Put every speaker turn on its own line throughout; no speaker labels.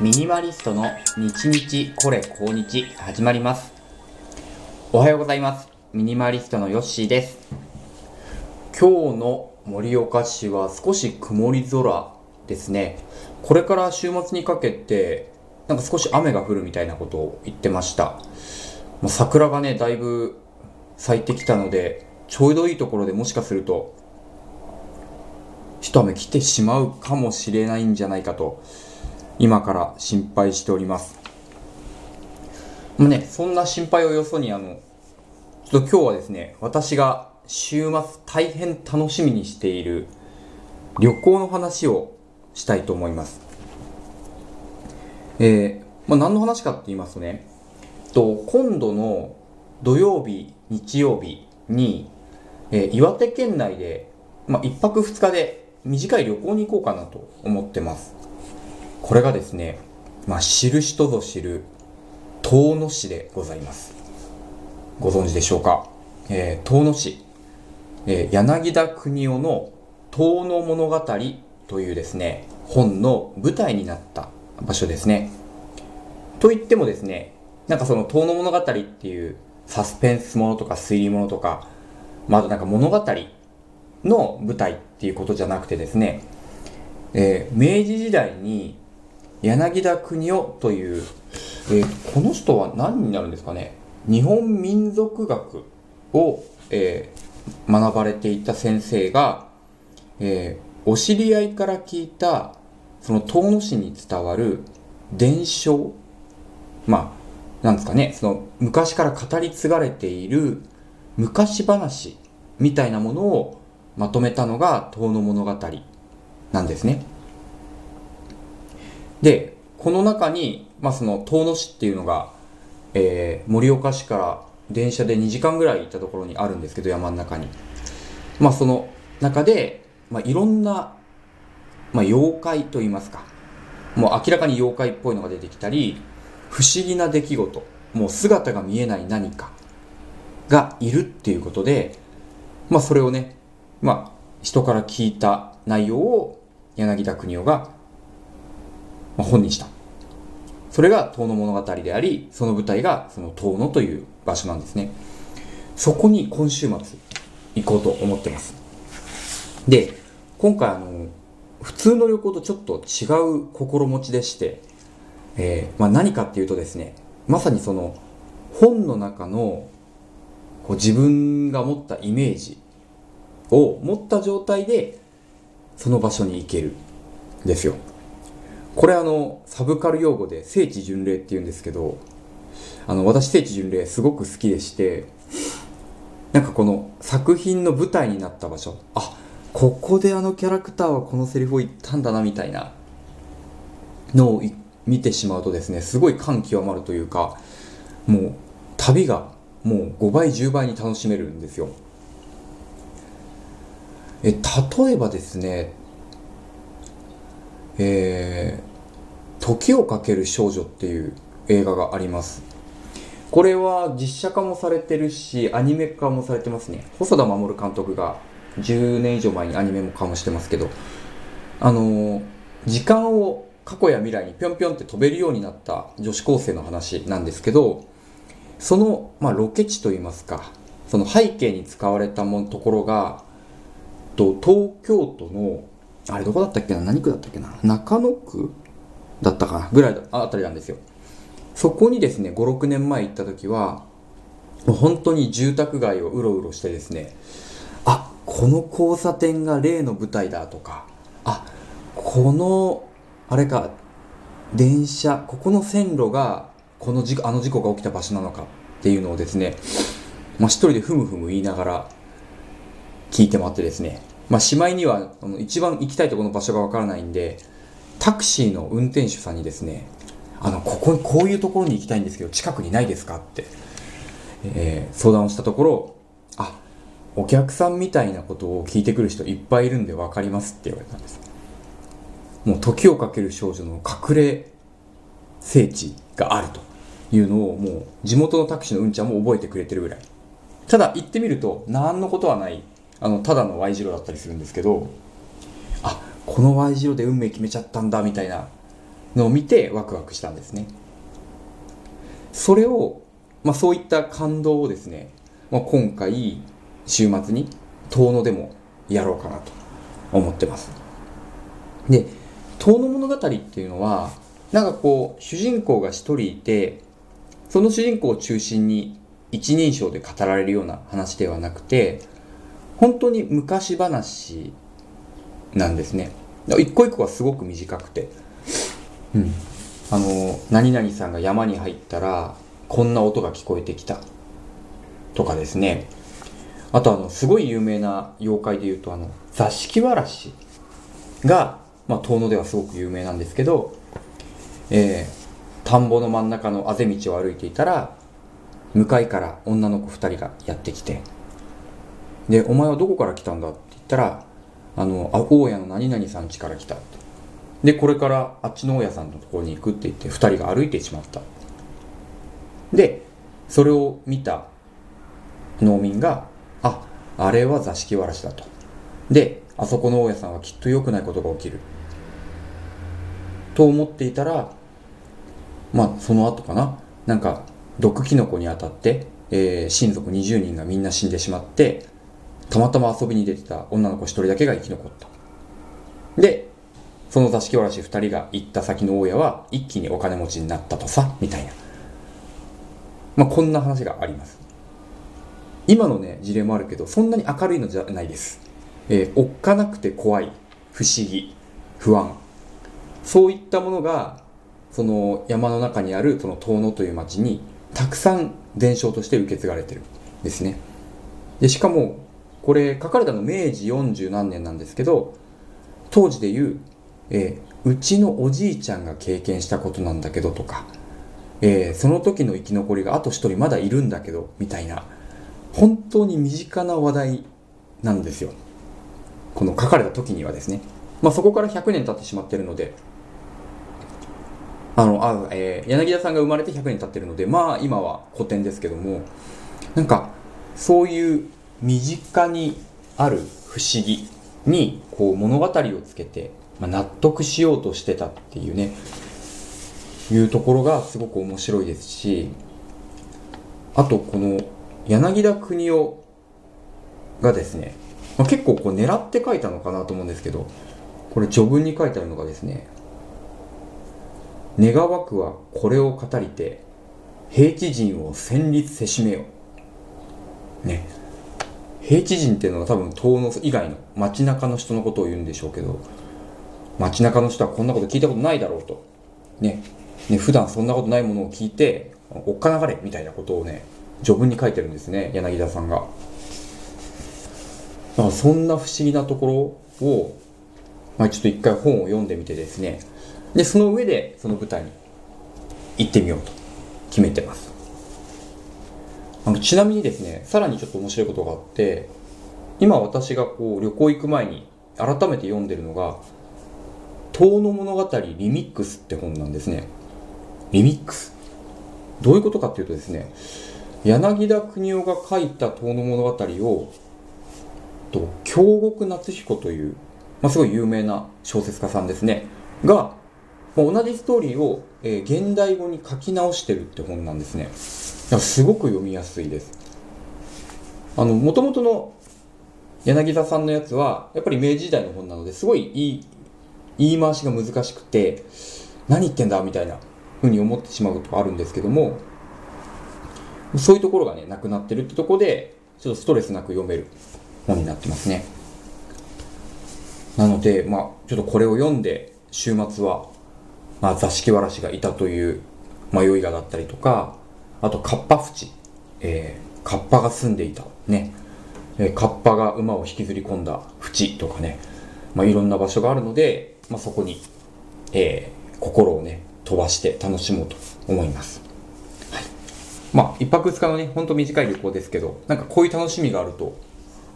ミニマリストの日日これ今日始まります。おはようございます。ミニマリストのヨッシーです。今日の盛岡市は少し曇り空ですね。これから週末にかけてなんか少し雨が降るみたいなことを言ってました。まあ桜がねだいぶ咲いてきたのでちょうどいいところでもしかすると一雨来てしまうかもしれないんじゃないかと今から心配しております。もうねそんな心配をよそにあのちょっと今日はですね私が週末大変楽しみにしている旅行の話をしたいと思います。えー、まあ、何の話かって言いますとねと今度の土曜日日曜日に、えー岩手県内で、まあ、1泊2日で短い旅行に行こうかなと思ってます。これがですね、まあ、知る人ぞ知る遠野市でございます。ご存知でしょうか、えー遠野市、えー柳田国夫の「遠野物語」というですね本の舞台になった場所ですね。と言ってもですねなんかその「遠野物語」っていうサスペンスものとか推理ものとか、まあ、あとなんか物語の舞台っていうことじゃなくてですね、えー明治時代に柳田国夫という、えーこの人は何になるんですかね？日本民族学を、えー学ばれていた先生が、えーお知り合いから聞いたその遠野市に伝わる伝承まあなんですかね？その昔から語り継がれている昔話みたいなものをまとめたのが遠野物語なんですね。で、この中に、まあ、その遠野市っていうのが、えー盛岡市から電車で2時間ぐらい行ったところにあるんですけど、山の中に。まあ、その中で、まあ、いろんな、まあ、妖怪といいますか、もう明らかに妖怪っぽいのが出てきたり、不思議な出来事、もう姿が見えない何かがいるっていうことで、まあ、それをね、まあ、人から聞いた内容を柳田国夫が、まあ、本にした。それが遠野物語であり、その舞台がその遠野という場所なんですね。そこに今週末行こうと思ってます。で、今回あの、普通の旅行とちょっと違う心持ちでして、えーまあ、何かっていうとですね、まさにその本の中のこう自分が持ったイメージを持った状態でその場所に行けるんですよ。これあのサブカル用語で聖地巡礼って言うんですけどあの私聖地巡礼すごく好きでしてなんかこの作品の舞台になった場所あここであのキャラクターはこのセリフを言ったんだなみたいなのを見てしまうとですねすごい感極まるというかもう旅がもう5倍10倍に楽しめるんですよ。え例えばですねえー時をかける少女」っていう映画があります。これは実写化もされてるしアニメ化もされてますね。細田守監督が10年以上前にアニメも化もしてますけど。あのー時間を過去や未来にぴょんぴょんって飛べるようになった女子高生の話なんですけどその、まあ、ロケ地といいますかその背景に使われたもんところがと東京都のあれどこだったっけな？何区だったっけな？中野区だったかな？ぐらいあたりなんですよ。そこにですね56年前行った時はもう本当に住宅街をうろうろしてですねあこの交差点が例の舞台だとかあこのあれか電車ここの線路がこの事故あの事故が起きた場所なのかっていうのをですね、まあ、一人でふむふむ言いながら聞いて回ってですね、まあ、しまいにはあの一番行きたいところの場所がわからないんでタクシーの運転手さんにですねあのこここういうところに行きたいんですけど近くにないですかって、えー相談をしたところあお客さんみたいなことを聞いてくる人いっぱいいるんで分かりますって言われたんです。もう時をかける少女の隠れ聖地があるというのをもう地元のタクシーのうんちゃんも覚えてくれてるぐらい。ただ行ってみると何のことはないあのただの Y 字路だったりするんですけどあこの Y 字路で運命決めちゃったんだみたいなのを見てワクワクしたんですね。それを、まあ、そういった感動をですね、まあ、今回週末に遠野でもやろうかなと思ってます。で遠野物語っていうのはなんかこう主人公が一人いてその主人公を中心に一人称で語られるような話ではなくて本当に昔話なんですね。一個一個はすごく短くて。うん。あの何々さんが山に入ったらこんな音が聞こえてきた。とかですね。あとあのすごい有名な妖怪でいうとあの座敷わらしが、まあ、遠野ではすごく有名なんですけど、えー、田んぼの真ん中のあぜ道を歩いていたら向かいから女の子2人がやってきて。で「お前はどこから来たんだ?」って言ったら「あのあ大家の何々さん家から来た」でこれからあっちの大家さんのところに行くって言って2人が歩いてしまった。でそれを見た農民がああれは座敷わらしだと。であそこの大家さんはきっと良くないことが起きる。と思っていたらまあその後かな。なんか毒キノコに当たって、えー、親族20人がみんな死んでしまってたまたま遊びに出てた女の子1人だけが生き残った。でその座敷わらし2人が行った先の大家は一気にお金持ちになったとさみたいな。まあこんな話があります。今のね事例もあるけどそんなに明るいのじゃないです、えー、おっかなくて怖い不思議不安。そういったものがその山の中にあるその遠野という町にたくさん伝承として受け継がれてるんですね。でしかもこれ書かれたの明治40何年なんですけど当時で言う、えー、うちのおじいちゃんが経験したことなんだけどとか、えー、その時の生き残りがあと一人まだいるんだけどみたいな本当に身近な話題なんですよ。この書かれた時にはですね。まあそこから100年経ってしまってるのであのあ、えー、柳田さんが生まれて100年経ってるのでまあ今は古典ですけどもなんかそういう身近にある不思議にこう物語をつけて、まあ、納得しようとしてたっていうねいうところがすごく面白いですしあとこの柳田国夫がですね、まあ、結構こう狙って書いたのかなと思うんですけどこれ序文に書いてあるのがですね「願わくはこれを語りて平地人を戦慄せしめよ」ね。平地人っていうのは多分遠野以外の街中の人のことを言うんでしょうけど街中の人はこんなこと聞いたことないだろうと。ね。ね普段そんなことないものを聞いておっかながれみたいなことをね序文に書いてるんですね柳田さんが。だからそんな不思議なところを、まあ、ちょっと一回本を読んでみてですね。でその上でその舞台に行ってみようと決めてます。あのちなみにですねさらにちょっと面白いことがあって今私がこう旅行行く前に改めて読んでるのが「遠野物語リミックス」って本なんですね。リミックスどういうことかっていうとですね柳田国夫が書いた遠野物語をと京極夏彦という、まあ、すごい有名な小説家さんですね。が、まあ、同じストーリーを、えー、現代語に書き直してるって本なんですねすごく読みやすいですあのもともとの柳田さんのやつはやっぱり明治時代の本なのですごいいい言い回しが難しくて何言ってんだみたいなふうに思ってしまうことがあるんですけどもそういうところがね、なくなってるってとこで、ちょっとストレスなく読める本になってますね。なので、まあ、ちょっとこれを読んで、週末は、まあ、座敷わらしがいたという迷いがだったりとか、あと、カッパ淵、えー、カッパが住んでいた、ね、えー、カッパが馬を引きずり込んだ淵とかね、まあ、いろんな場所があるので、まあ、そこに、えー、心をね、飛ばして楽しもうと思います。はいまあ、一泊二日のね、ほんと短い旅行ですけど、なんかこういう楽しみがあると、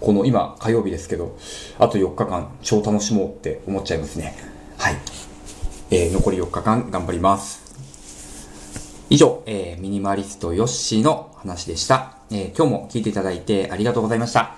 この今火曜日ですけど、あと4日間超楽しもうって思っちゃいますね。はい。えー、残り4日間頑張ります。以上、えー、ミニマリストヨッシーの話でした。えー、今日も聞いていただいてありがとうございました。